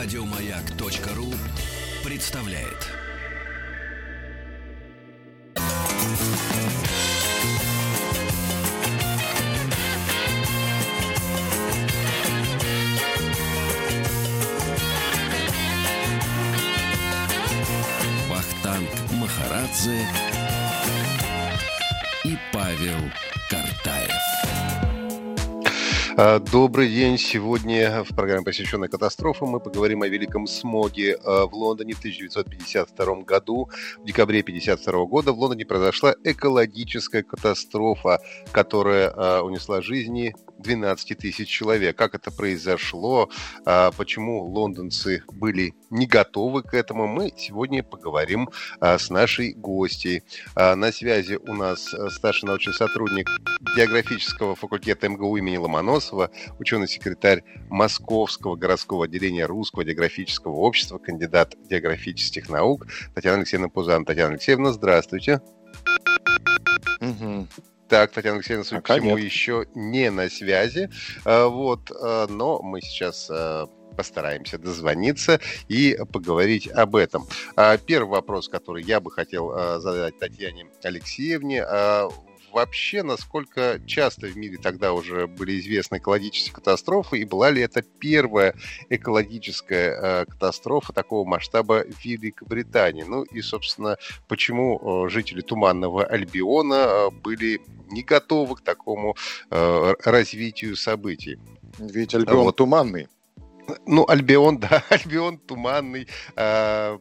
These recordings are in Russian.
Радиомаяк.ру представляет. Вахтанг Махарадзе и Павел Добрый день. Сегодня в программе, посвященной катастрофам, мы поговорим о великом смоге а, в Лондоне в 1952 году. В декабре 1952 года в Лондоне произошла экологическая катастрофа, которая а, унесла жизни 12 тысяч человек. Как это произошло, почему лондонцы были не готовы к этому, мы сегодня поговорим с нашей гостьей. На связи у нас старший научный сотрудник географического факультета МГУ имени Ломоносова, ученый-секретарь Московского городского отделения Русского географического общества, кандидат географических наук Татьяна Алексеевна Пузан. Татьяна Алексеевна, здравствуйте. Угу. Так, Татьяна Алексеевна, судя по всему, еще не на связи. А, вот, а, но мы сейчас а, постараемся дозвониться и поговорить об этом. Первый вопрос, который я бы хотел задать Татьяне Алексеевне вообще, насколько часто в мире тогда уже были известны экологические катастрофы, и была ли это первая экологическая э, катастрофа такого масштаба в Великобритании? Ну и, собственно, почему э, жители Туманного Альбиона э, были не готовы к такому э, развитию событий? Ведь Альбион вот. туманный. Ну, Альбион, да, Альбион туманный. Э,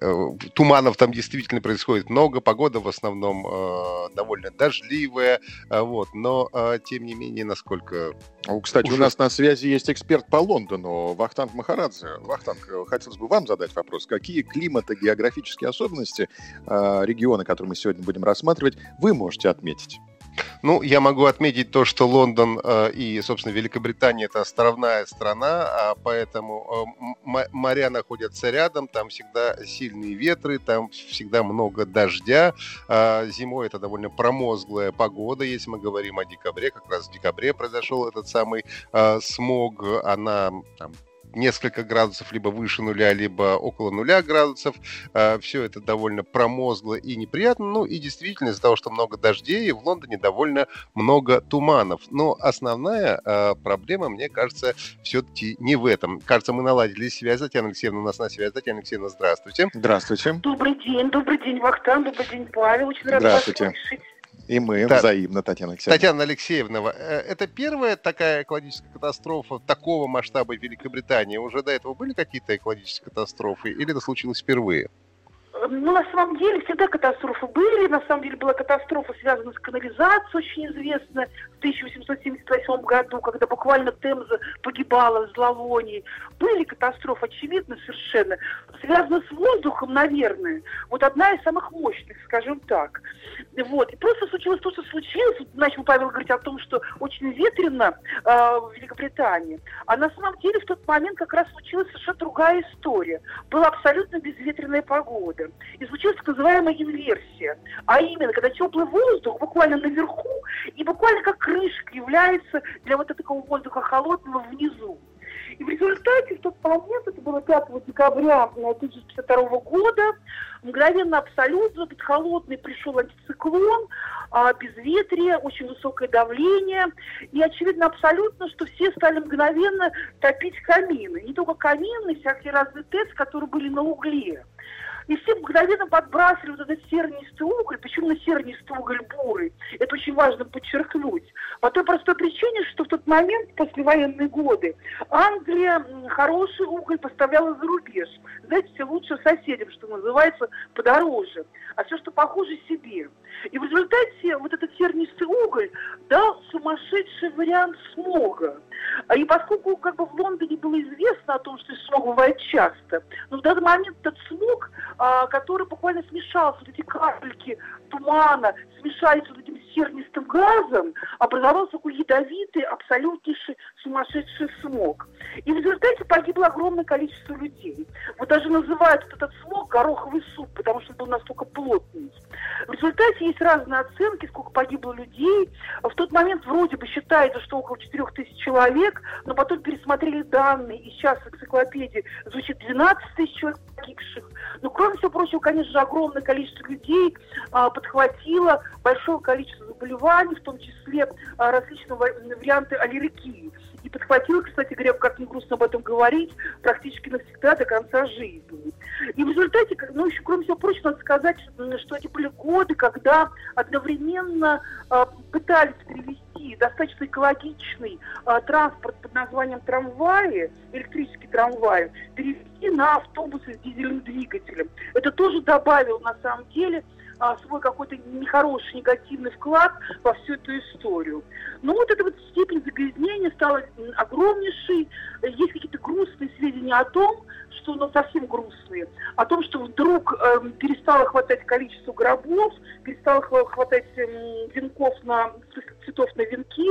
э, туманов там действительно происходит много, погода в основном э, довольно дождливая, э, вот, но тем не менее, насколько... О, кстати, у нас на связи есть эксперт по Лондону, Вахтанг Махарадзе. Вахтанг, э, хотелось бы вам задать вопрос. Какие климато-географические особенности региона, который мы сегодня будем рассматривать, вы можете отметить? Ну, я могу отметить то, что Лондон э, и, собственно, Великобритания это островная страна, а поэтому э, моря находятся рядом, там всегда сильные ветры, там всегда много дождя. Э, зимой это довольно промозглая погода, если мы говорим о декабре, как раз в декабре произошел этот самый э, смог, она там, несколько градусов либо выше нуля, либо около нуля градусов. А, Все это довольно промозгло и неприятно. Ну и действительно, из-за того, что много дождей, в Лондоне довольно много туманов. Но основная а, проблема, мне кажется, все-таки не в этом. Кажется, мы наладили связь. Татьяна Алексеевна у нас на связи. Татьяна Алексеевна, здравствуйте. Здравствуйте. Добрый день, добрый день, Вахтан, добрый день, Павел. Очень рад вас слышать. И мы да. взаимно, Татьяна Алексеевна. Татьяна Алексеевна, э, это первая такая экологическая катастрофа такого масштаба в Великобритании? Уже до этого были какие-то экологические катастрофы или это случилось впервые? Ну, на самом деле, всегда катастрофы были. На самом деле была катастрофа, связанная с канализацией, очень известная, в 1878 году, когда буквально Темза погибала в зловонии. Были катастрофы, очевидно, совершенно. Связаны с воздухом, наверное. Вот одна из самых мощных, скажем так. Вот. И просто случилось то, что случилось. Начал Павел говорить о том, что очень ветрено э, в Великобритании. А на самом деле в тот момент как раз случилась совершенно другая история. Была абсолютно безветренная погода. И случилась так называемая инверсия. А именно, когда теплый воздух буквально наверху и буквально как крышка является для вот такого воздуха холодного внизу. И в результате в тот момент, это было 5 декабря 1952 года, мгновенно абсолютно этот холодный пришел антициклон, а, безветрие, очень высокое давление. И очевидно абсолютно, что все стали мгновенно топить камины. Не только камины, всякие разные ТЭЦ, которые были на угле. И все мгновенно подбрасывали вот этот сернистый уголь. Почему на сернистый уголь бурый? Это очень важно подчеркнуть. По той простой причине, что в тот момент, после военные годы, Англия хороший уголь поставляла за рубеж. Знаете, все лучше соседям, что называется, подороже. А все, что похоже себе. И в результате вот этот сернистый уголь дал сумасшедший вариант смога. И поскольку как бы в Лондоне было известно о том, что смог бывает часто, но в данный момент этот смог, а, который буквально смешался, вот эти капельки тумана, смешались вот этим сернистым газом образовался такой ядовитый, абсолютнейший сумасшедший смог. И в результате погибло огромное количество людей. Вот даже называют этот смог гороховый суп, потому что он был настолько плотный. В результате есть разные оценки, сколько погибло людей. В тот момент вроде бы считается, что около 4 тысяч человек, но потом пересмотрели данные, и сейчас в энциклопедии звучит 12 тысяч человек погибших. Но, кроме всего прочего, конечно же, огромное количество людей а, подхватило большое количество заболеваний, в том числе а, различные варианты аллергии. И подхватило, кстати говоря, как не грустно об этом говорить, практически навсегда до конца жизни. И в результате, ну, еще, кроме всего прочего, надо сказать, что эти были годы, когда одновременно э, пытались перевести достаточно экологичный э, транспорт под названием трамваи, электрический трамвай, перевести на автобусы с дизельным двигателем. Это тоже добавило, на самом деле, а, свой какой-то нехороший, негативный вклад во всю эту историю. Но вот эта вот степень загрязнения стала огромнейшей. Есть какие-то грустные сведения о том, что, ну, совсем грустные, о том, что вдруг э, перестало хватать количество гробов, перестало хватать э, венков на, цветов на венки.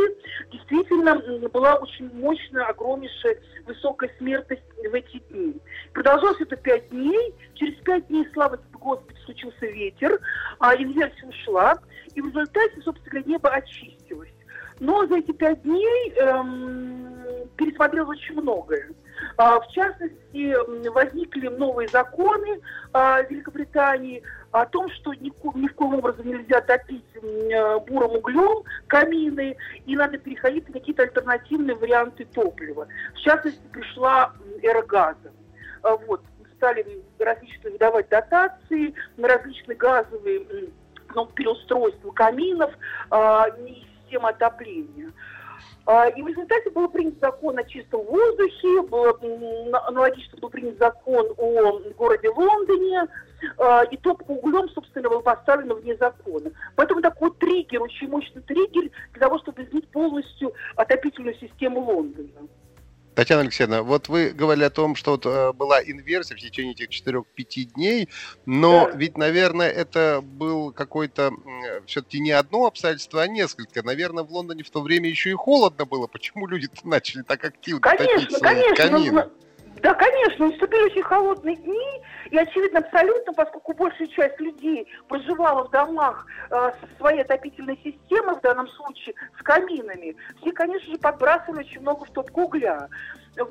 Действительно, была очень мощная, огромнейшая, высокая смертность в эти дни. Продолжалось это пять дней. Через пять дней, слава Господи, случился ветер, а инверсия ушла, и в результате, собственно говоря, небо очистилось. Но за эти пять дней эм, пересмотрелось очень многое. А, в частности, возникли новые законы а, Великобритании о том, что ни, в коем образом нельзя топить э, бурым углем камины, и надо переходить на какие-то альтернативные варианты топлива. В частности, пришла эра газа. А, вот, стали различные выдавать дотации на различные газовые ну, переустройства каминов и системы отопления. А, и в результате был принят закон о чистом воздухе, был, аналогично был принят закон о городе Лондоне, а, и топка углем, собственно, был поставлен вне закона. Поэтому такой триггер, очень мощный триггер для того, чтобы изменить полностью отопительную систему Лондона. Татьяна Алексеевна, вот вы говорили о том, что вот, э, была инверсия в течение этих 4-5 дней, но да. ведь, наверное, это был какой-то все-таки не одно обстоятельство, а несколько. Наверное, в Лондоне в то время еще и холодно было. Почему люди начали так активно конечно, топить конечно, камины? Да, конечно, наступили очень холодные дни, и очевидно абсолютно, поскольку большая часть людей проживала в домах э, со своей отопительной системой, в данном случае с каминами, все, конечно же, подбрасывали очень много в топку угля.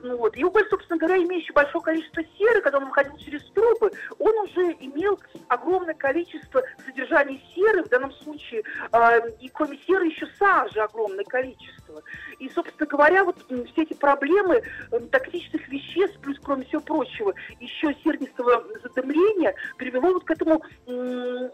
Вот. И уголь, собственно говоря, имеющий большое количество серы, когда он выходил через трубы, он уже имел огромное количество содержания серы, в данном случае, э, и кроме серы еще сажи огромное количество. И, собственно говоря, вот все эти проблемы э, токсичных веществ, плюс, кроме всего прочего, еще сернистого задымления, привело вот к этому э,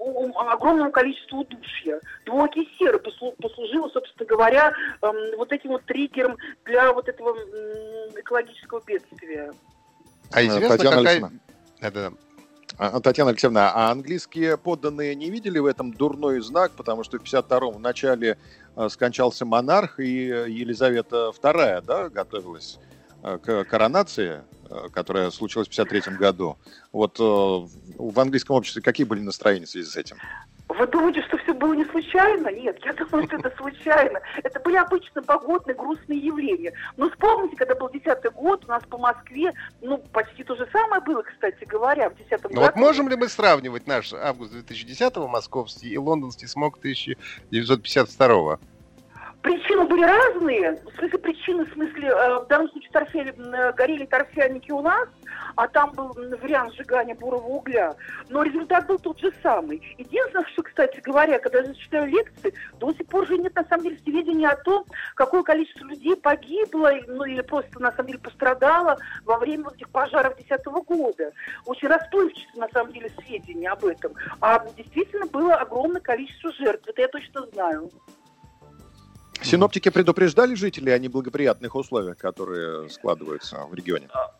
огромному количеству удушья. Двуокись серы послужило, собственно говоря, э, вот этим вот триггером для вот этого э, экологического бедствия. А известно, Татьяна какая... Алексеевна. Да, да. Татьяна Алексеевна, а английские подданные не видели в этом дурной знак, потому что в 52-м в начале э, скончался монарх, и Елизавета II да, готовилась э, к коронации, э, которая случилась в 53 году. Вот в английском обществе какие были настроения в связи с этим? Вы думаете, что все было не случайно? Нет, я думаю, что это случайно. Это были обычно погодные грустные явления. Но вспомните, когда был десятый год, у нас по Москве, ну, почти то же самое было, кстати говоря, в десятом году. Вот можем ли мы сравнивать наш август 2010-го московский и лондонский смог 1952-го? Причины были разные. В смысле причины, в смысле, э, в данном случае торфели, э, горели торфяники у нас, а там был вариант сжигания бурого угля. Но результат был тот же самый. Единственное, что, кстати говоря, когда я читаю лекции, до сих пор же нет, на самом деле, сведений о том, какое количество людей погибло, ну или просто, на самом деле, пострадало во время вот этих пожаров 2010 года. Очень расплывчатся, на самом деле, сведения об этом. А действительно было огромное количество жертв. Это я точно знаю. Синоптики предупреждали жителей о неблагоприятных условиях, которые складываются в регионе? А,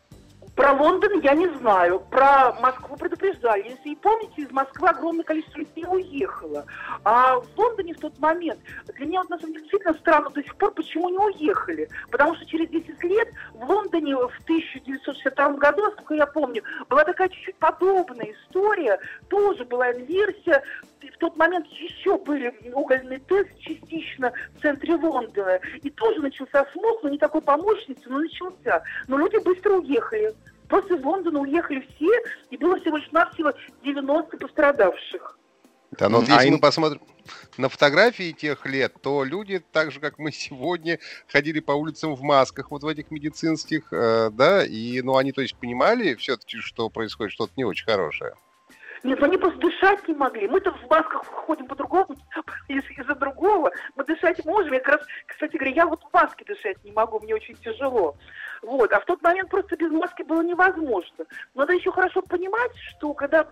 про Лондон я не знаю. Про Москву предупреждали. Если помните, из Москвы огромное количество людей уехало. А в Лондоне в тот момент, для меня вот на самом деле действительно странно до сих пор, почему не уехали. Потому что через 10 лет в Лондоне в 1962 году, насколько я помню, была такая чуть-чуть подобная история. Тоже была инверсия, в тот момент еще были угольные ТЭС частично в центре Лондона. И тоже начался смог, но не такой по мощности, но начался. Но люди быстро уехали. Просто из Лондона уехали все, и было всего лишь навсего 90 пострадавших. Да, но вот а если им... мы посмотрим на фотографии тех лет, то люди, так же как мы сегодня, ходили по улицам в масках, вот в этих медицинских, э, да, и, ну, они, то есть, понимали все-таки, что происходит что-то не очень хорошее. Нет, они просто дышать не могли. Мы-то в масках ходим по-другому, из-за другого. Мы дышать можем. Я как раз, кстати говоря, я вот в маске дышать не могу, мне очень тяжело. Вот. А в тот момент просто без маски было невозможно. Надо еще хорошо понимать, что когда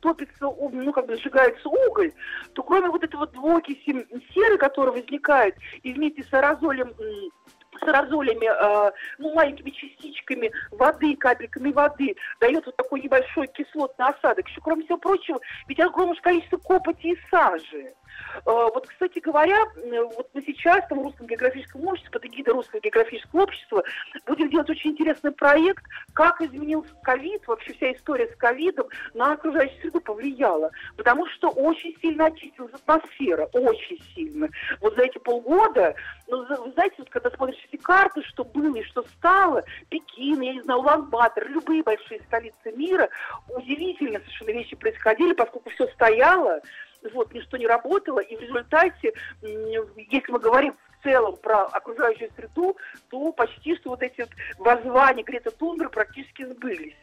топится, ну, как бы сжигается уголь, то кроме вот этого двуокиси серы, которая возникает, и вместе с аэрозолем с аэрозолями, э, ну, маленькими частичками воды, капельками воды, дает вот такой небольшой кислотный осадок. Еще, кроме всего прочего, ведь огромное количество копоти и сажи. Э, вот, кстати говоря, вот мы сейчас там в Русском географическом обществе, под эгидой Русского географического общества, будем делать очень интересный проект, как изменился ковид, вообще вся история с ковидом на окружающую среду повлияла. Потому что очень сильно очистилась атмосфера, очень сильно. Вот за эти полгода, ну, вы знаете, вот когда смотришь эти карты, что было и что стало, Пекин, я не знаю, Улан-Батор, любые большие столицы мира, удивительно совершенно вещи происходили, поскольку все стояло, вот, ничто не работало, и в результате, если мы говорим в целом про окружающую среду, то почти что вот эти воззвания Грета Тунберг практически сбылись.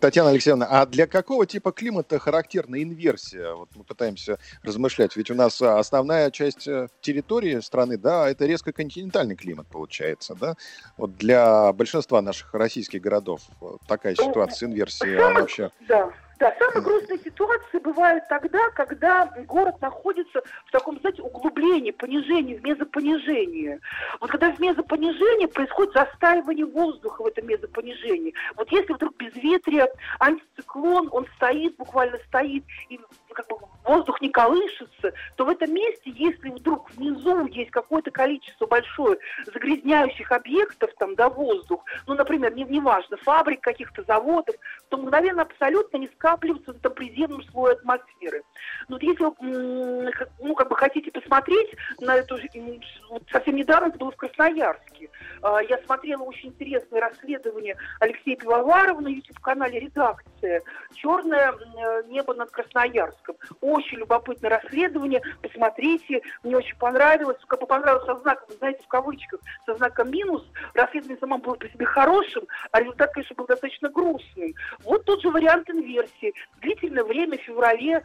Татьяна Алексеевна, а для какого типа климата характерна инверсия? Вот мы пытаемся размышлять, ведь у нас основная часть э, территории страны, да, это резко континентальный климат получается, да? Вот для большинства наших российских городов такая ну, ситуация с инверсией, она вообще... Да. Да, самые грустные ситуации бывают тогда, когда город находится в таком, знаете, углублении, понижении, в мезопонижении. Вот когда в мезопонижении происходит застаивание воздуха в этом мезопонижении. Вот если вдруг безветрие, антициклон, он стоит, буквально стоит, и как бы воздух не колышется, то в этом месте, если вдруг внизу есть какое-то количество большое загрязняющих объектов, там, да, воздух, ну, например, не, неважно, фабрик каких-то заводов, то мгновенно абсолютно не скапливается в этом приземном слое атмосферы. Но вот если вы, ну, как бы хотите посмотреть на эту, вот совсем недавно это было в Красноярске, а, я смотрела очень интересное расследование Алексея Пивоварова на YouTube-канале «Редакция. Черное небо над Красноярском». Очень любопытное расследование. Посмотрите, мне очень понравилось. Как бы понравилось со знаком, знаете, в кавычках, со знаком минус. Расследование само было по себе хорошим, а результат, конечно, был достаточно грустным. Вот тот же вариант инверсии. Длительное время в феврале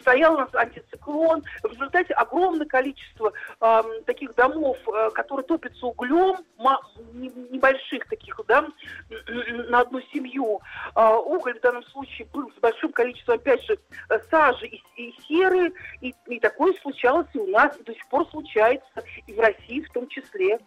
стоял у нас антициклон. В результате огромное количество э, таких домов, э, которые топятся углем, небольших таких, да, на одну семью. А, уголь в данном случае был с большим количеством, опять же, сажи и, и серы, и, и такое случалось и у нас, и до сих пор случается, и в России в том числе.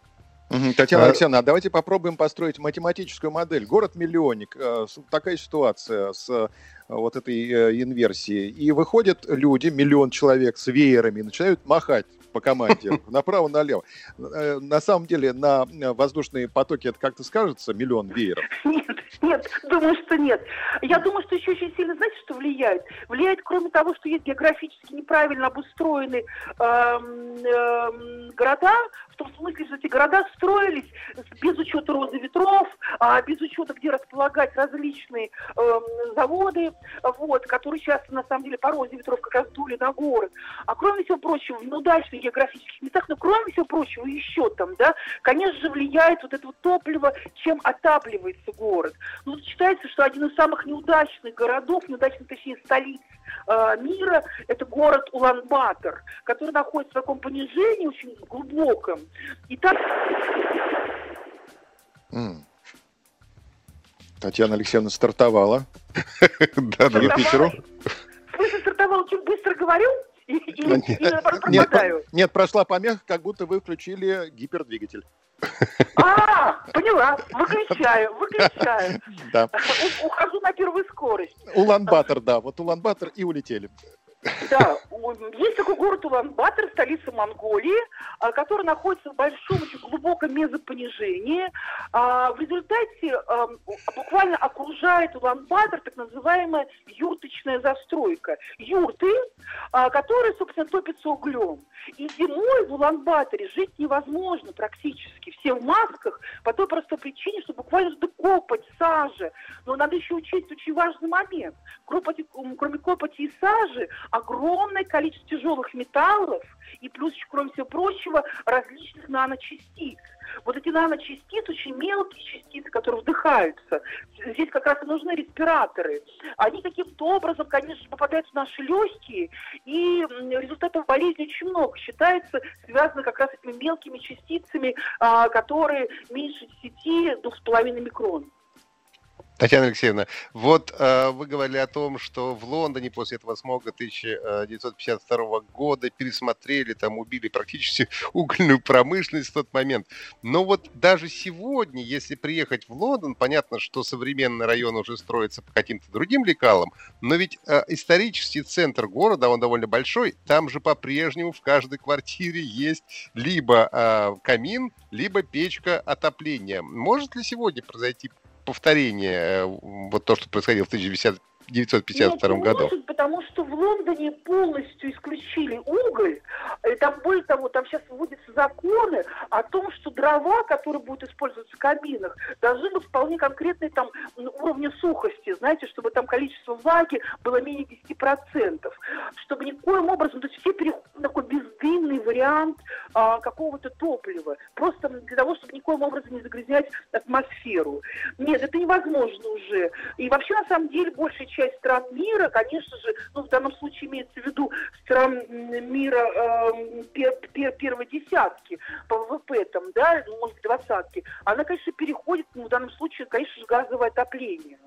Татьяна а... Алексеевна, а давайте попробуем построить математическую модель. Город-миллионник, э, такая ситуация с э, вот этой э, инверсией. И выходят люди, миллион человек с веерами, начинают махать по команде направо-налево. Э, на самом деле на э, воздушные потоки это как-то скажется, миллион вееров? Нет, нет, думаю, что нет. Я думаю, что еще очень сильно, знаете, что влияет? Влияет, кроме того, что есть географически неправильно обустроены э, э, города, в том смысле, что эти города строились без учета розы ветров, а без учета, где располагать различные э, заводы, вот, которые сейчас, на самом деле, по розе ветров как раз дули на город. А кроме всего прочего, в неудачных географических местах, но кроме всего прочего, еще там, да, конечно же, влияет вот это вот топливо, чем отапливается город. Ну, считается, что один из самых неудачных городов, неудачных, точнее, столиц э, мира, это город Улан-Батор, который находится в таком понижении очень глубоком. И так... Mm. Татьяна Алексеевна стартовала. Да, да, Юпитеру. В смысле, стартовала, очень быстро говорил? нет, нет, прошла помеха, как будто вы включили гипердвигатель. А, поняла. Выключаю, выключаю. Да. Ухожу на первую скорость. Улан-Батор, да. Вот Улан-Батор и улетели. Да, есть такой город Улан-Батор, столица Монголии, а, который находится в большом, очень глубоком мезопонижении. А, в результате буквально окружает Улан-Батор так называемая юрточная застройка. Юрты, а, которые, собственно, топятся углем. И зимой в Улан-Баторе жить невозможно практически. Все в масках по той простой причине, что буквально копоть, сажи. Но надо еще учесть очень важный момент. Кроме копоти и сажи, огромное количество тяжелых металлов и плюс, кроме всего прочего, различных наночастиц. Вот эти наночастицы, очень мелкие частицы, которые вдыхаются, здесь как раз и нужны респираторы. Они каким-то образом, конечно, попадают в наши легкие, и результатов болезни очень много. Считается, связано как раз с этими мелкими частицами, а, которые меньше 10-2,5 микрон. Татьяна Алексеевна, вот э, вы говорили о том, что в Лондоне после этого смога 1952 года пересмотрели, там убили практически угольную промышленность в тот момент. Но вот даже сегодня, если приехать в Лондон, понятно, что современный район уже строится по каким-то другим лекалам, но ведь э, исторический центр города, он довольно большой, там же по-прежнему в каждой квартире есть либо э, камин, либо печка отопления. Может ли сегодня произойти повторение, э, вот то, что происходило в 1950 1952 Нет, году. Может, потому что в Лондоне полностью исключили уголь. И там, более того, там сейчас вводятся законы о том, что дрова, которые будут использоваться в кабинах, должны быть вполне конкретной там уровня сухости, знаете, чтобы там количество влаги было менее 10%, чтобы никоим образом, то есть все переходят на такой бездымный вариант а, какого-то топлива, просто для того, чтобы никоим образом не загрязнять атмосферу. Нет, это невозможно уже. И вообще, на самом деле, большая часть стран мира, конечно же, ну, в данном случае имеется в виду стран мира э, пер, пер, первой десятки по ВВП, там, да, ну, может, двадцатки, она, конечно, переходит, ну, в данном случае, конечно же, газовое отопление.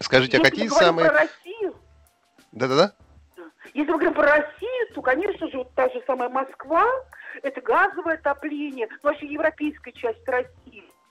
Скажите, а Если а какие самые... Про Россию, Да-да-да. Если мы говорим про Россию, то, конечно же, вот та же самая Москва, это газовое отопление, ну, вообще европейская часть России.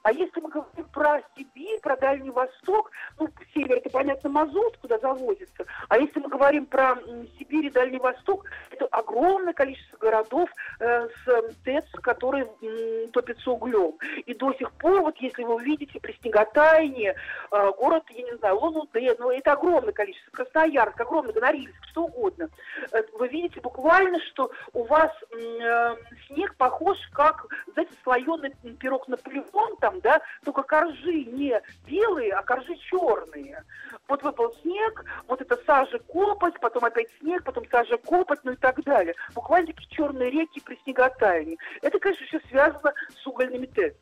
А если мы говорим про Сибирь, про Дальний Восток, ну, север, это, понятно, мазут, куда завозится. А если мы говорим про Сибирь и Дальний Восток, это огромное количество городов э, с ТЭЦ, которые э, топятся углем. И до сих пор, вот если вы увидите при снеготаянии, э, город, я не знаю, Лонудэ, ну, это огромное количество, Красноярск, огромный, Гонорильск, что угодно. Э, вы видите буквально, что у вас э, снег похож как, знаете, слоеный пирог Наполеон там, да, только коржи не белые, а коржи черные. Вот выпал снег, вот это сажа копоть, потом опять снег, потом сажа копоть, ну и так далее. Буквально такие черные реки при снеготаянии. Это, конечно, еще связано с угольными ТЭЦ.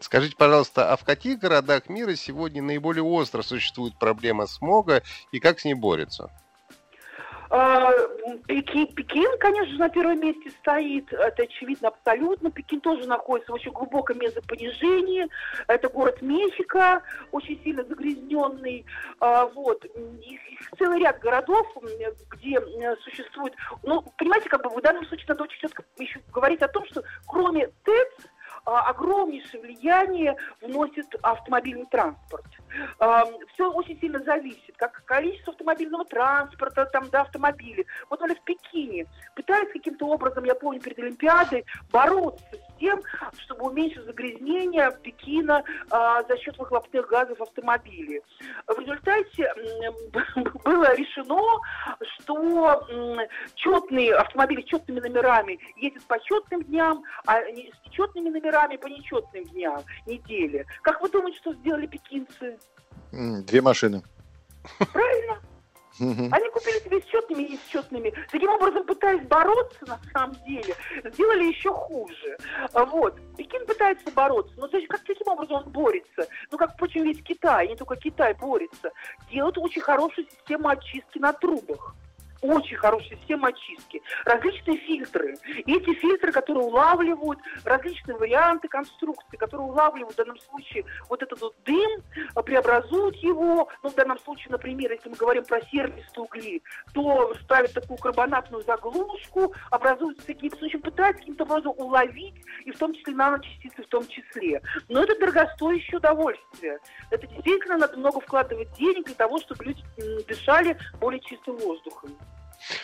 Скажите, пожалуйста, а в каких городах мира сегодня наиболее остро существует проблема смога и как с ней борются? А, Пекин, Пекин, конечно, на первом месте стоит, это очевидно абсолютно. Пекин тоже находится в очень глубоком мезопонижении. Это город Мехико, очень сильно загрязненный. А, вот. Целый ряд городов, где существует... Ну, понимаете, как бы в данном случае надо очень четко еще говорить о том, что кроме ТЭЦ, огромнейшее влияние вносит автомобильный транспорт. Все очень сильно зависит, как количество автомобильного транспорта, там, да, автомобилей. Вот, например, в Пекине пытаются каким-то образом, я помню, перед Олимпиадой бороться с тем, чтобы уменьшить загрязнение Пекина а, за счет выхлопных газов автомобилей. В результате было решено, что четные автомобили с четными номерами ездят по четным дням, а с нечетными номерами по нечетным дням недели. Как вы думаете, что сделали пекинцы? Две машины. Правильно. Они купили себе с четными и несчетными. Таким образом, пытаясь бороться, на самом деле, сделали еще хуже. Вот. Пекин пытается бороться. Но значит, как, каким образом он борется? Ну, как, впрочем, весь Китай, не только Китай борется. Делают очень хорошую систему очистки на трубах. Очень хорошая система очистки. Различные фильтры. И эти фильтры, которые улавливают различные варианты конструкции, которые улавливают в данном случае вот этот вот дым, преобразуют его. Ну, в данном случае, например, если мы говорим про сервисные угли, то ставят такую карбонатную заглушку, образуются такие, в общем, пытаются каким-то образом уловить, и в том числе наночастицы в том числе. Но это дорогостоящее удовольствие. Это действительно надо много вкладывать денег для того, чтобы люди дышали более чистым воздухом.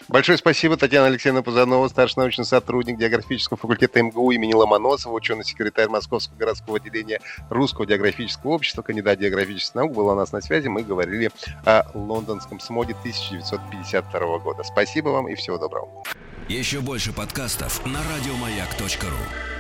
Большое спасибо, Татьяна Алексеевна Пузанова, старший научный сотрудник географического факультета МГУ имени Ломоносова, ученый-секретарь Московского городского отделения Русского географического общества, кандидат географических наук, была у нас на связи. Мы говорили о лондонском смоде 1952 года. Спасибо вам и всего доброго. Еще больше подкастов на радиомаяк.ру